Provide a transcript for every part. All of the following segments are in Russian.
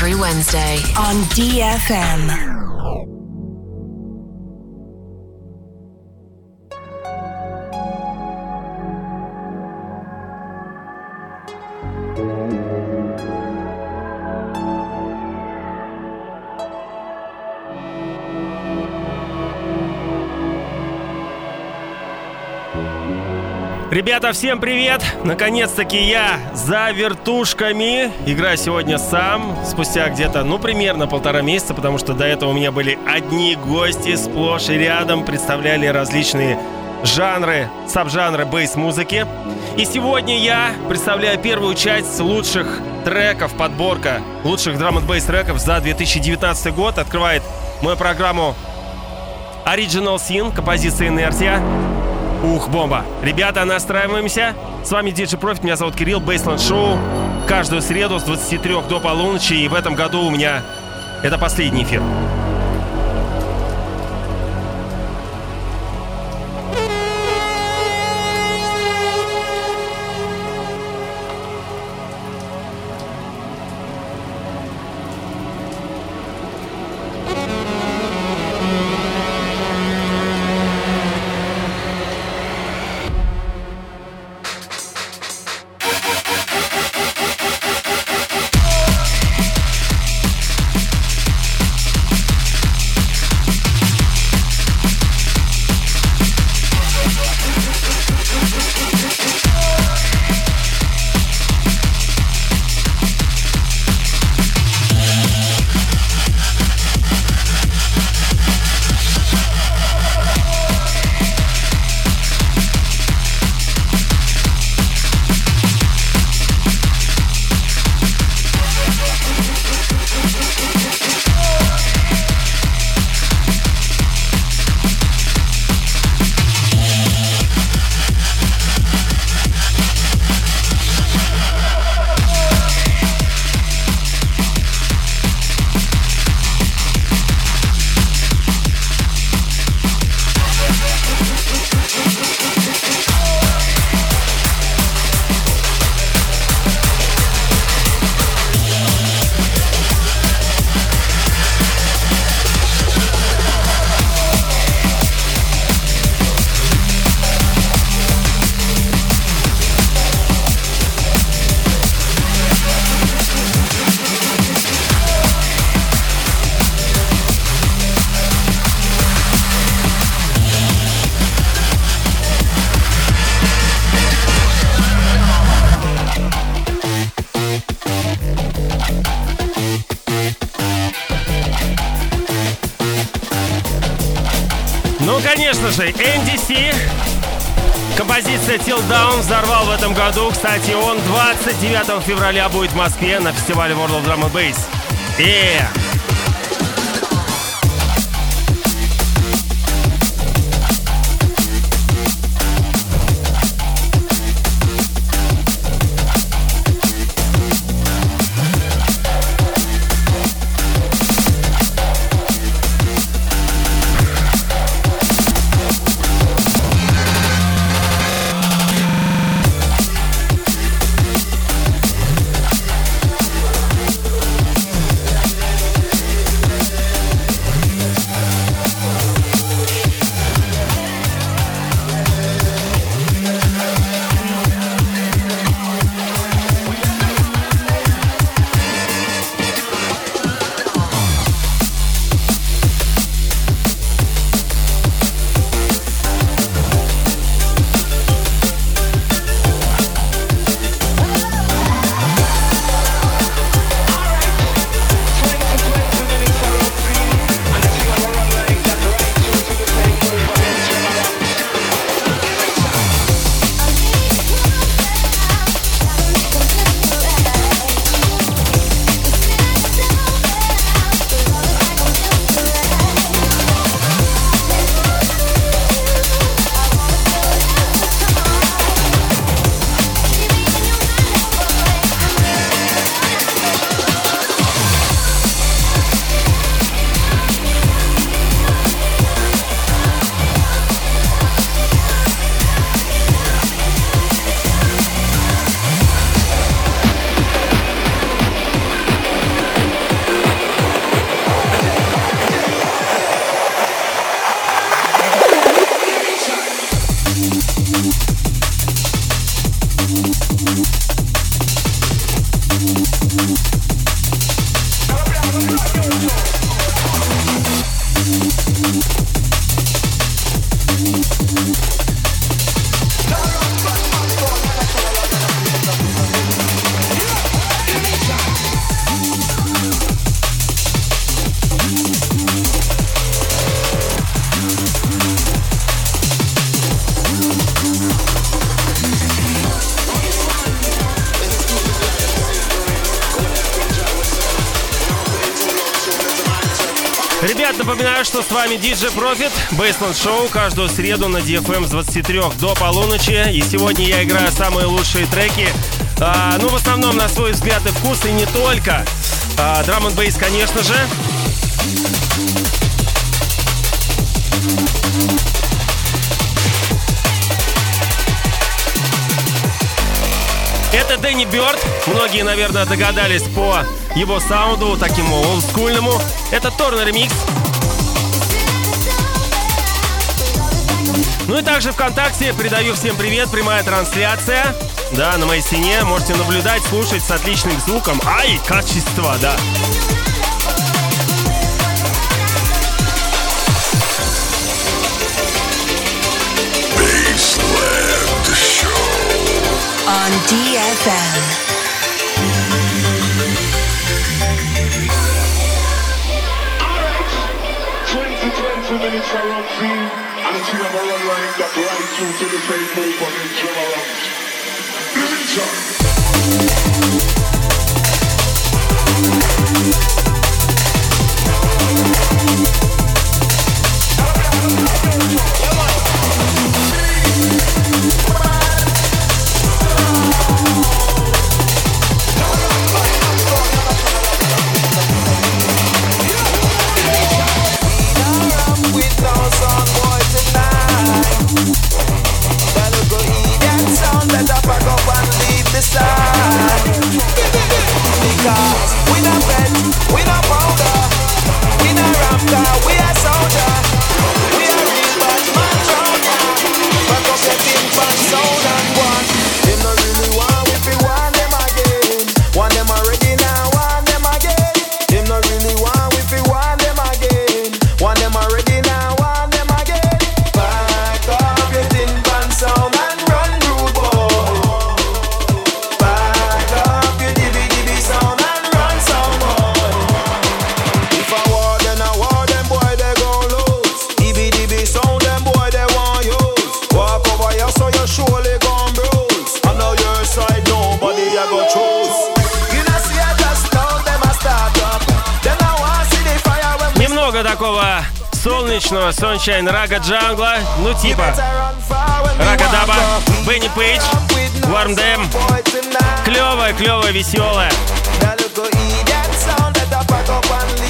Every Wednesday. on DFM. Ребята, всем привет! Наконец-таки я за вертушками. Играю сегодня сам, спустя где-то, ну, примерно полтора месяца, потому что до этого у меня были одни гости сплошь и рядом, представляли различные жанры, саб-жанры бейс-музыки. И сегодня я представляю первую часть лучших треков, подборка лучших драм н бейс треков за 2019 год. Открывает мою программу Original Sin, композиция «Инерция». Ух, бомба. Ребята, настраиваемся. С вами DJ Profit, меня зовут Кирилл, Бейсленд Шоу. Каждую среду с 23 до полуночи. И в этом году у меня это последний эфир. Конечно же, NDC. Композиция Till Down взорвал в этом году. Кстати, он 29 февраля будет в Москве на фестивале World of Drum and Bass. Yeah. Вами DJ Profit, Бейсленд Шоу, каждую среду на DFM с 23 до полуночи. И сегодня я играю самые лучшие треки, а, ну, в основном на свой взгляд и вкус, и не только. А, драм н бейс, конечно же. Это Дэнни Бёрд. Многие, наверное, догадались по его саунду, таким олдскульному. Это Торнер ремикс. Ну и также ВКонтакте передаю всем привет, прямая трансляция. Да, на моей стене можете наблюдать, слушать с отличным звуком. Ай, качество, да. On DFM. minutes are free, and the team of a run line that right through to the same move on the drum around. Listen, Sunshine Рага Джангла, ну типа Рага Даба, Бенни Пейдж, Warm Dem. Клевая, клевая, веселая.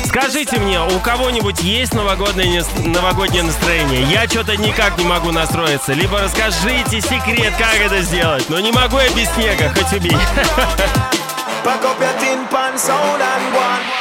Скажите мне, у кого-нибудь есть новогоднее, новогоднее настроение? Я что-то никак не могу настроиться. Либо расскажите секрет, как это сделать. Но не могу я без снега, хоть убей.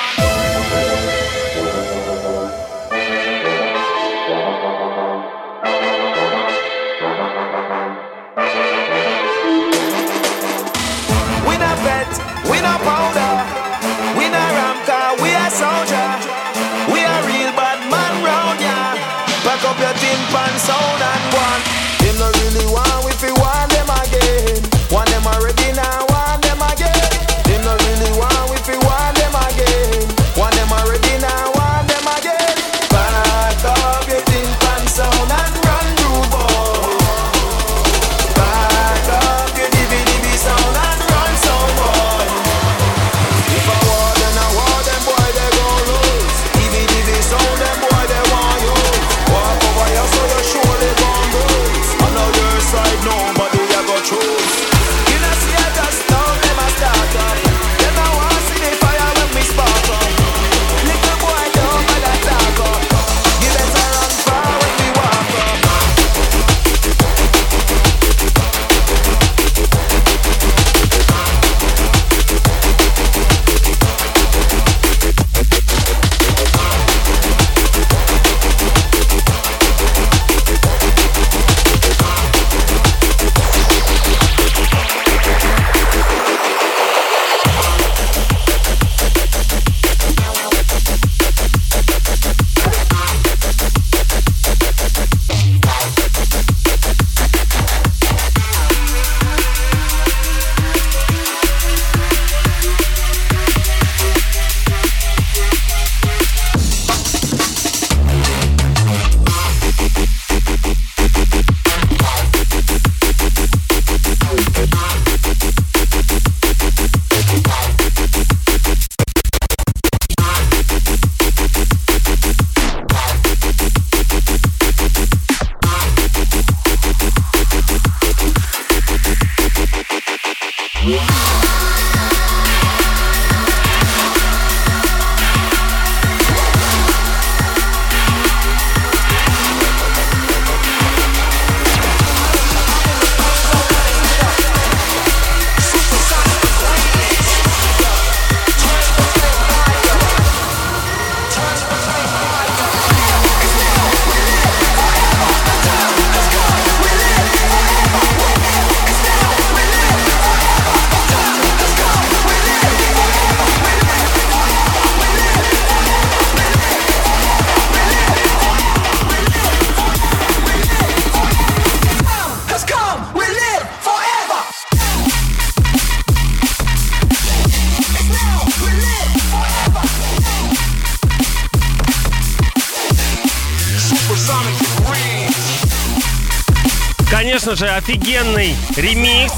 конечно же, офигенный ремикс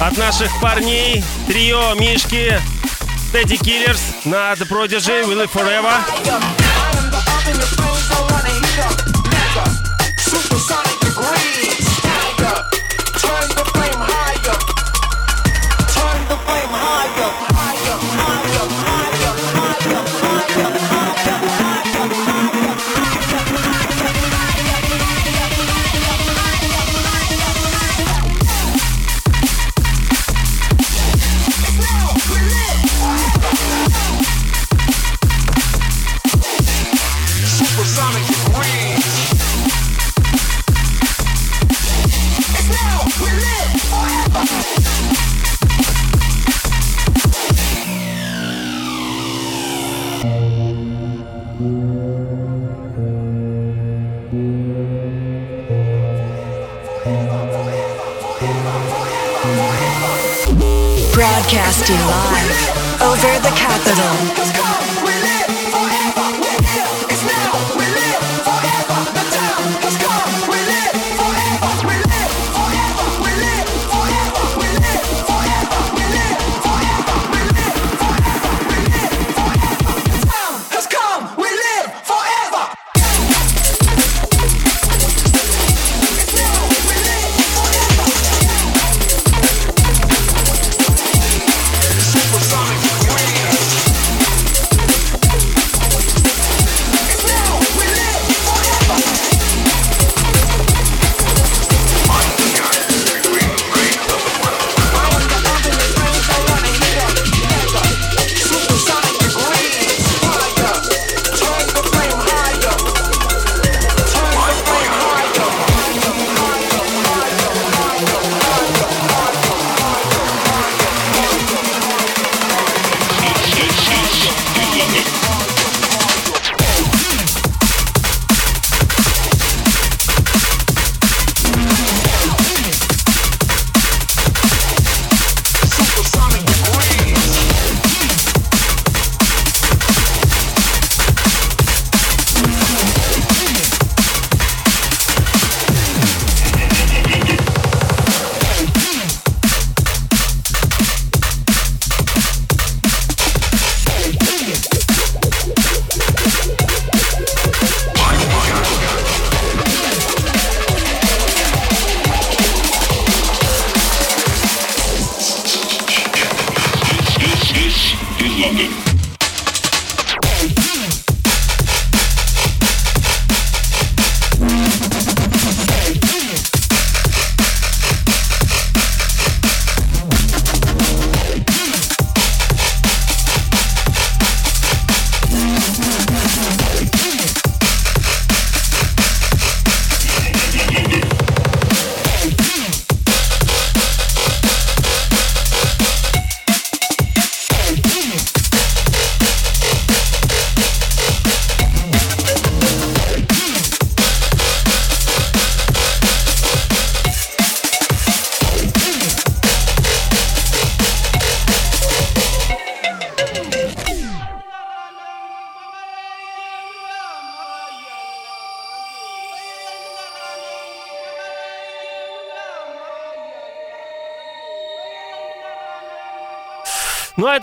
от наших парней. Трио Мишки, Teddy Killers на The Prodigy, We Live Forever.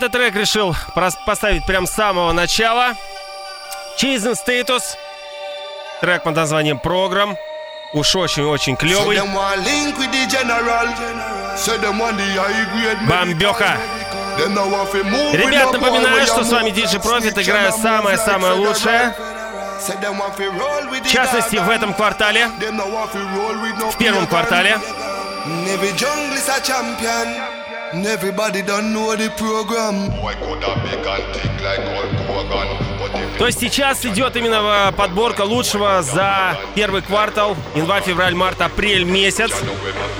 Этот трек решил поставить прям с самого начала. Chasing Status. Трек под названием Программ. Уж очень-очень клевый. Бомбеха. Ребят, напоминаю, что с вами Диджи Профит, играю самое-самое лучшее. В частности, в этом квартале, в первом квартале. Everybody don't know the program. То есть сейчас идет именно подборка лучшего за первый квартал, январь, февраль, март, апрель месяц.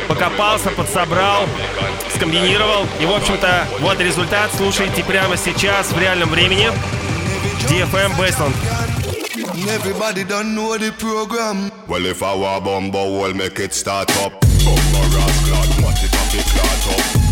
Покопался, подсобрал, скомбинировал. И, в общем-то, вот результат. Слушайте прямо сейчас в реальном времени. DFM Baseland. Everybody don't know the program. Well, if I were bumbo, we'll make it start up. Bumbo rascal, what up, up. If I were bumbo,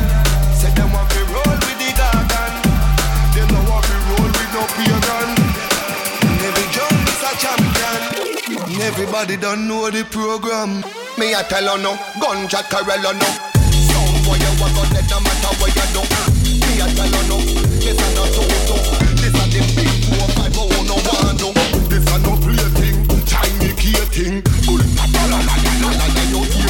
Every is a champion. Everybody don't know the program. Me I tell her no, gunja Carella no. Sound for you, I got let no matter what you do. Me a tell her no, this a no so-so. This a the big four five oh no one no. This a no key thing. La la la la la la.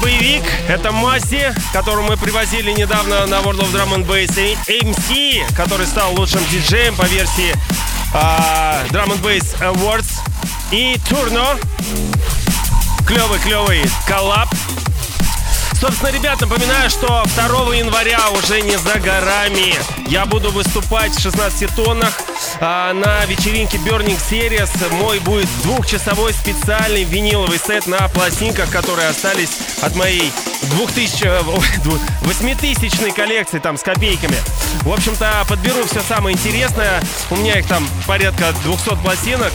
Боевик. Это Масси, которую мы привозили недавно на World of Drum and Bass. И MC, который стал лучшим диджеем по версии uh, Drum and Bass Awards. И Турно. Клевый-клевый коллаб. Собственно, ребят, напоминаю, что 2 января уже не за горами. Я буду выступать в 16 тоннах а, на вечеринке Burning Series. Мой будет двухчасовой специальный виниловый сет на пластинках, которые остались от моей 2000, 8000 коллекции там с копейками. В общем-то, подберу все самое интересное. У меня их там порядка 200 пластинок.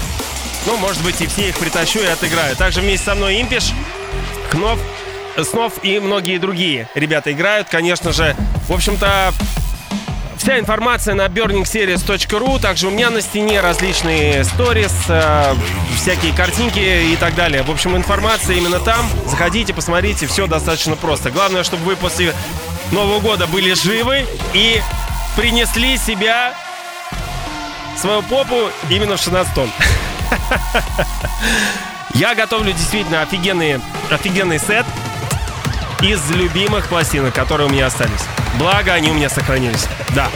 Ну, может быть, и все их притащу и отыграю. Также вместе со мной Импиш, Кнов, Снов и многие другие ребята играют, конечно же. В общем-то, Вся информация на burningseries.ru. Также у меня на стене различные сторис, э, всякие картинки и так далее. В общем, информация именно там. Заходите, посмотрите, все достаточно просто. Главное, чтобы вы после Нового года были живы и принесли себя, свою попу именно в 16 тонн. Я готовлю действительно офигенный, офигенный сет из любимых пластинок, которые у меня остались. Благо, они у меня сохранились. Да.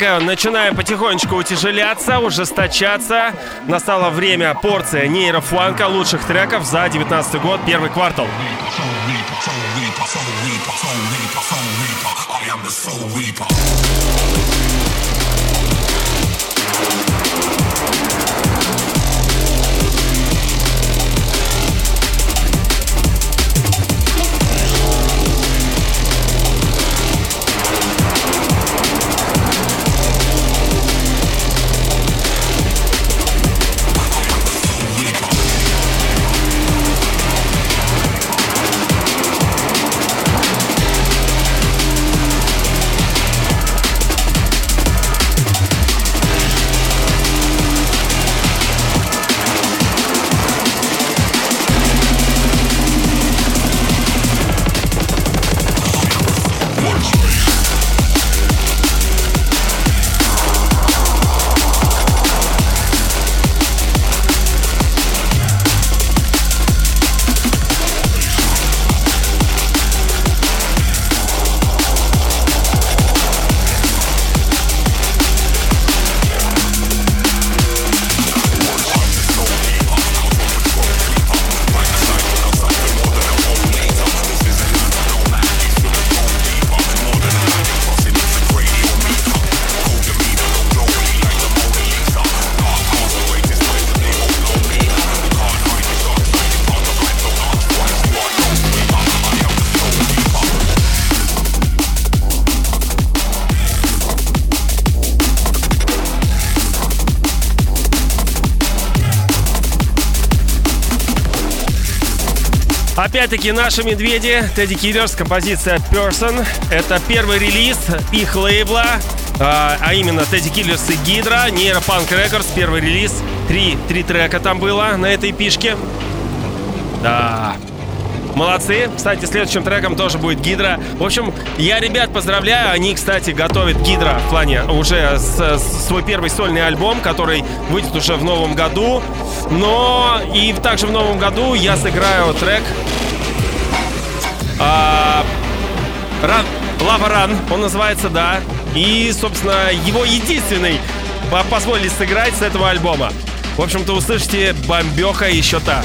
Трека начинаем потихонечку утяжеляться, ужесточаться. Настало время порция нейрофланка лучших треков за 19 год, первый квартал. Soul reaper. Опять-таки наши медведи, Teddy Killerz, композиция Person. Это первый релиз их лейбла, а, а именно Teddy Killerz и Gydra, Neuropunk Records, первый релиз. Три, три трека там было на этой EP-шке. Да, Молодцы. Кстати, следующим треком тоже будет Gydra. В общем, я ребят поздравляю. Они, кстати, готовят Gydra в плане уже с, с, свой первый сольный альбом, который выйдет уже в новом году. Но и также в новом году я сыграю трек а, Ран, Лава Ран, он называется, да. И, собственно, его единственный позволили сыграть с этого альбома. В общем-то, услышите бомбеха еще та.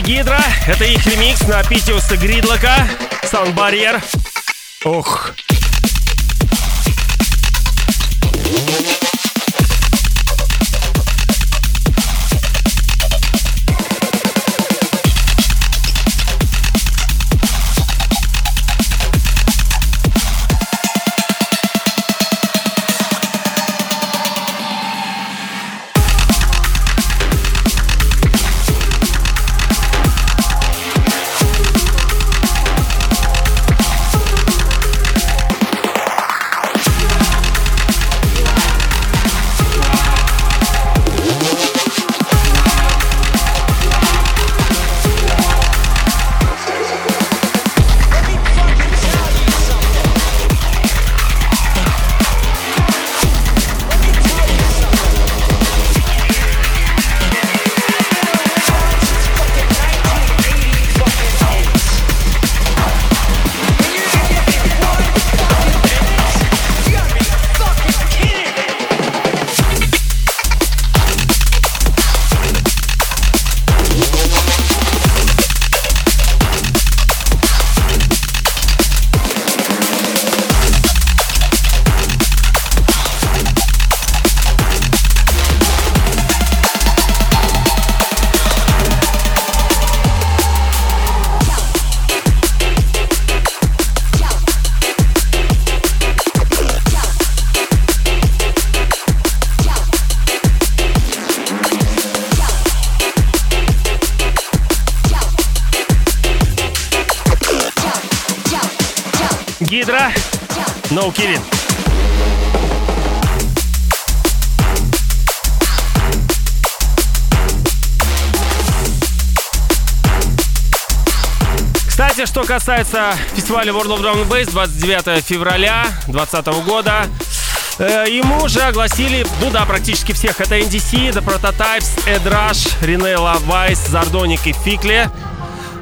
Гидра. Это их ремикс на Питиуса Гридлока. Sound Barrier. Ох, No kidding. Кстати, что касается фестиваля World of Drum and Bass 29 февраля 2020 года, э, Ему уже огласили, ну да, практически всех. Это NDC, The Prototypes, Ed Rush, Ринелла Вайс, Зардоник и Фикли.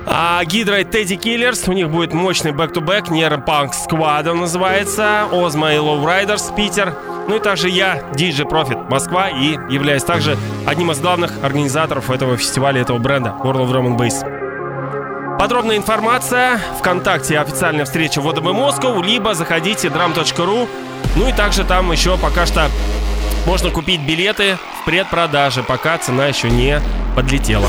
А Gydra и Teddy Killerz, у них будет мощный back-to-back, Neuropunk Squad он называется, Ozma и Low Riders, Питер. Ну и также я, DJ Profit, Москва, и являюсь также одним из главных организаторов этого фестиваля, этого бренда World of Drum and Bass. Подробная информация ВКонтакте официальная встреча WODB Moscow, либо заходите drum.ru. Ну и также там еще пока что можно купить билеты в предпродаже, пока цена еще не подлетела.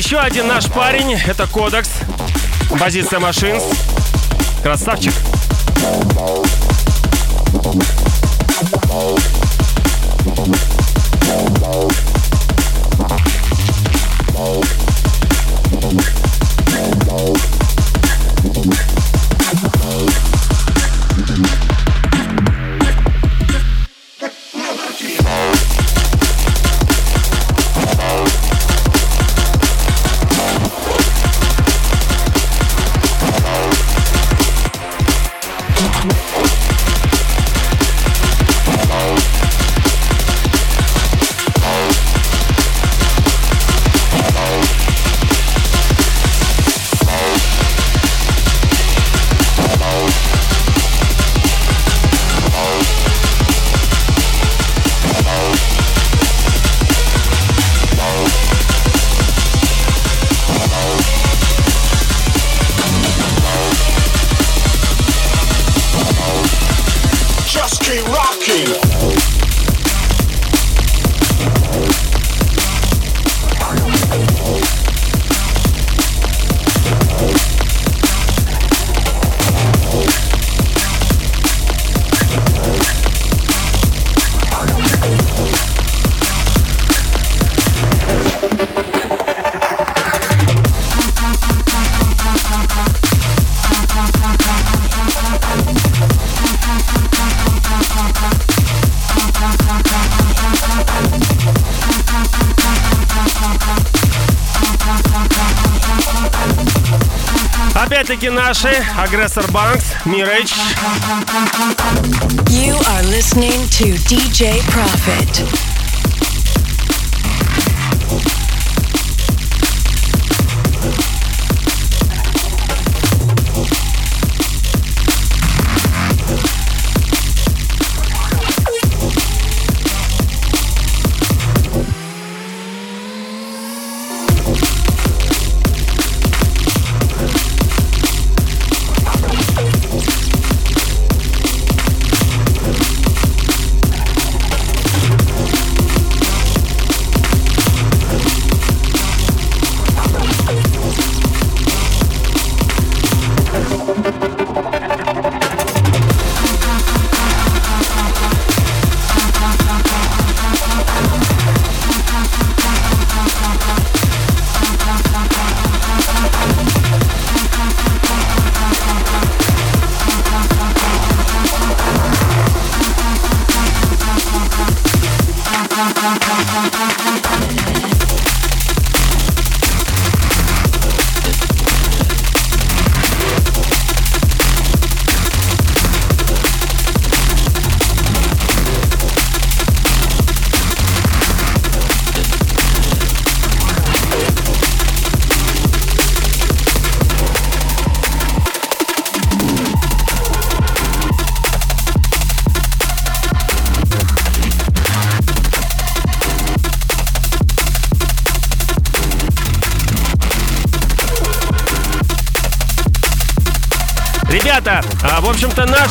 Еще один наш парень, это Кодекс. Позиция машин. Красавчик. Опять-таки наши. Агрессор Банкс, Мирейдж. You are listening to DJ Profit.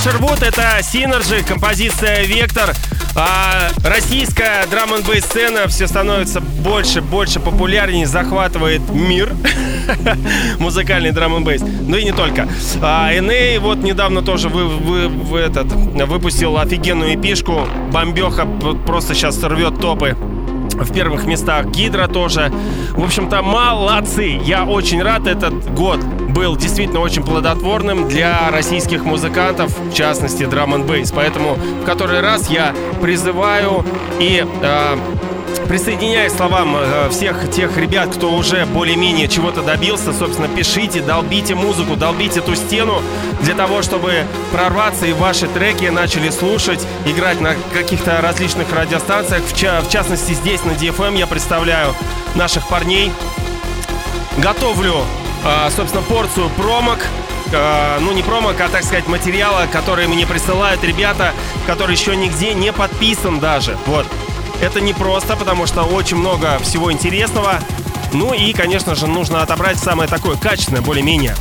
Рвут это Synergy, композиция Вектор. А российская драм н сцена все становится больше, больше популярнее, захватывает мир. Музыкальный драм н Ну и не только. А, а вот недавно тоже вы, вы, вы этот, выпустил офигенную эпишку. Бомбеха просто сейчас рвет топы в первых местах Гидра тоже. В общем-то, молодцы. Я очень рад. Этот год был действительно очень плодотворным для российских музыкантов, в частности, драм н Поэтому в который раз я призываю и э, Присоединяюсь к словам э, всех тех ребят, кто уже более-менее чего-то добился. Собственно, пишите, долбите музыку, долбите эту стену для того, чтобы прорваться и ваши треки начали слушать, играть на каких-то различных радиостанциях. В, ча- в частности, здесь на DFM я представляю наших парней. Готовлю, э, собственно, порцию промок э, ну не промок, а так сказать материала, который мне присылают ребята, который еще нигде не подписан даже. Вот. Это не просто, потому что очень много всего интересного. Ну и, конечно же, нужно отобрать самое такое качественное, более-менее.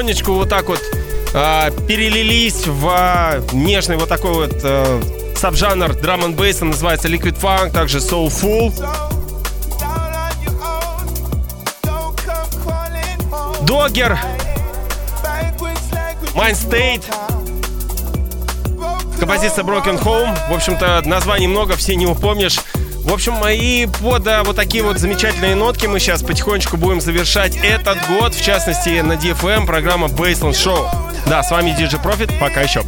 Потихонечку вот так вот э, перелились в э, нежный вот такой вот э, сабжанр драм н бейса, называется Liquid Funk, также Soulful. Dogger, Mind State, композиция Broken Home. В общем-то, названий много, все не упомнишь. В общем, мои под вот такие вот замечательные нотки мы сейчас потихонечку будем завершать этот год, в частности на DFM, программа Baseline Show. Да, с вами DJ Profit, пока еще.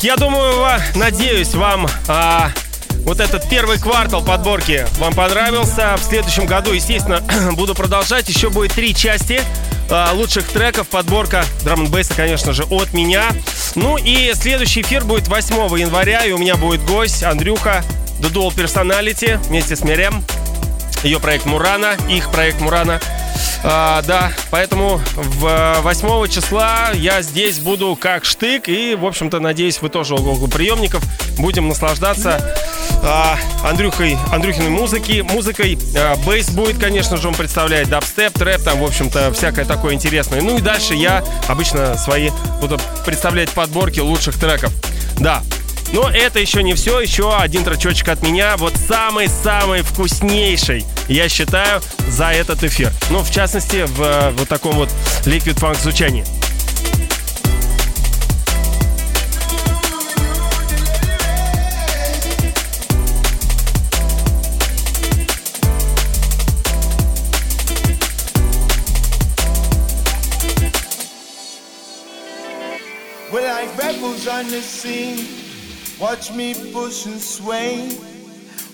Я думаю, надеюсь, вам а, вот этот первый квартал подборки вам понравился. В следующем году, естественно, буду продолжать. Еще будет три части. а, лучших треков, подборка драм н конечно же, от меня. Ну и следующий эфир будет 8 января, и у меня будет гость Андрюха, The Dual Personality, вместе с Мирем. Ее проект Мурана, их проект Мурана. А, да, поэтому в 8 числа я здесь буду как штык. И, в общем-то, надеюсь, вы тоже у приемников будем наслаждаться а, Андрюхой, Андрюхиной музыки, музыкой. А, бейс будет, конечно же, он представляет дабстеп, трэп, там, в общем-то, всякое такое интересное. Ну и дальше я обычно свои буду представлять подборки лучших треков. Да, но это еще не все, еще один трачочек от меня, вот самый-самый вкуснейший, я считаю, за этот эфир. Ну, в частности, в э, вот таком вот Liquid Funk звучании. We're like rebels on the scene. Watch me push and sway.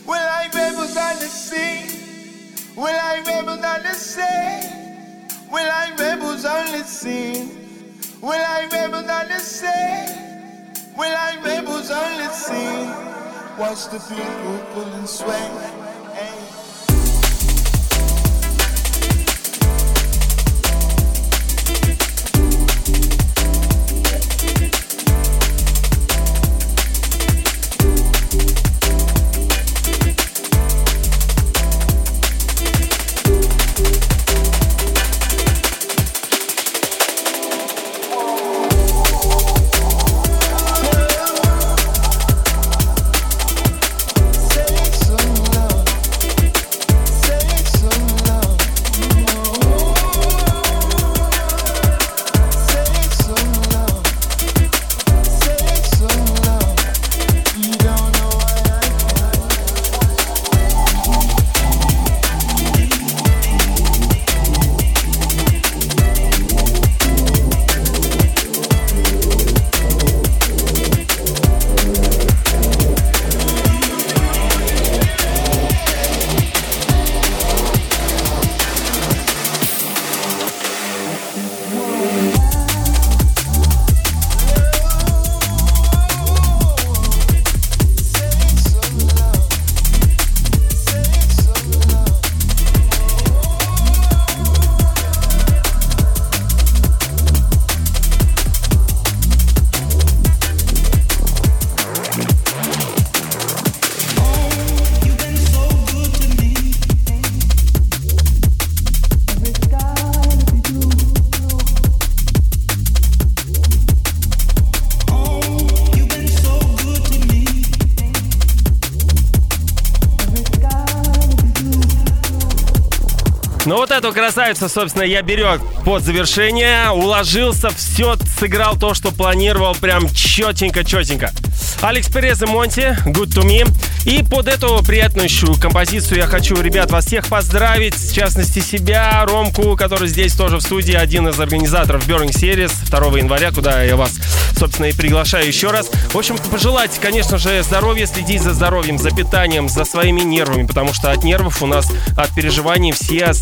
Will I be able the sing? Will I be able the say? Will I rebels able to sing? Will I be able the say? Will I rebels able to sing? Watch the people pull and sway. Эту красавицу, собственно, я берег под завершение. Уложился, все сыграл то, что планировал. Прям четенько-четенько. Алекс Перез и Монти, Good to Me. И под эту приятную композицию я хочу, ребят, вас всех поздравить. В частности, себя, Ромку, который здесь тоже в студии, один из организаторов Burning Series 2 января, куда я вас, собственно, и приглашаю еще раз. В общем, пожелать, конечно же, здоровья, следить за здоровьем, за питанием, за своими нервами, потому что от нервов у нас, от переживаний все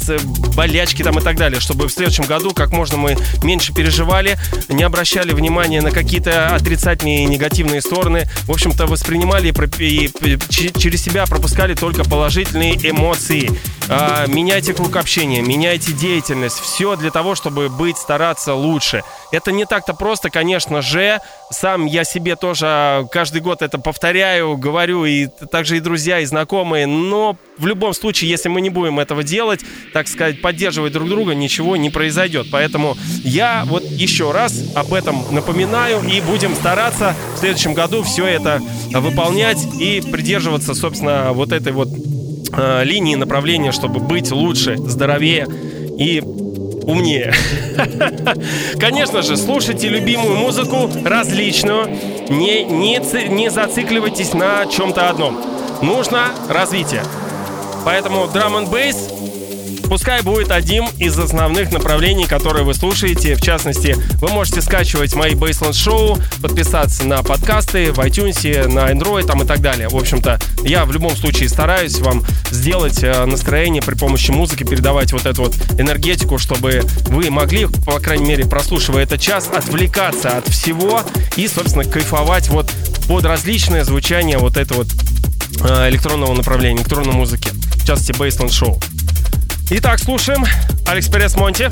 болячки там и так далее, чтобы в следующем году как можно мы меньше переживали, не обращали внимания на какие-то отрицательные и негативные стороны, в общем-то, воспринимали и через себя пропускали только положительные эмоции. А, меняйте круг общения, меняйте деятельность. Все для того, чтобы быть, стараться лучше. Это не так-то просто, конечно же. Сам я себе тоже каждый год это повторяю, говорю, и также и друзья, и знакомые. Но в любом случае, если мы не будем этого делать, так сказать, поддерживать друг друга, ничего не произойдет. Поэтому я вот еще раз об этом напоминаю и будем стараться в следующем году все это выполнять и придерживаться, собственно, вот этой вот э, линии направления, чтобы быть лучше, здоровее и умнее. Конечно же, слушайте любимую музыку, различную. Не, не, не зацикливайтесь на чем-то одном. Нужно развитие. Поэтому драм н бейс пускай будет одним из основных направлений, которые вы слушаете. В частности, вы можете скачивать мои Baseline шоу, подписаться на подкасты в iTunes, на Android там и так далее. В общем-то, я в любом случае стараюсь вам сделать э, настроение при помощи музыки, передавать вот эту вот энергетику, чтобы вы могли, по крайней мере, прослушивая этот час, отвлекаться от всего и, собственно, кайфовать вот под различное звучание вот этого вот э, электронного направления, электронной музыки. В частности, Baseline Show. Итак, слушаем. Алекс Перес Монти.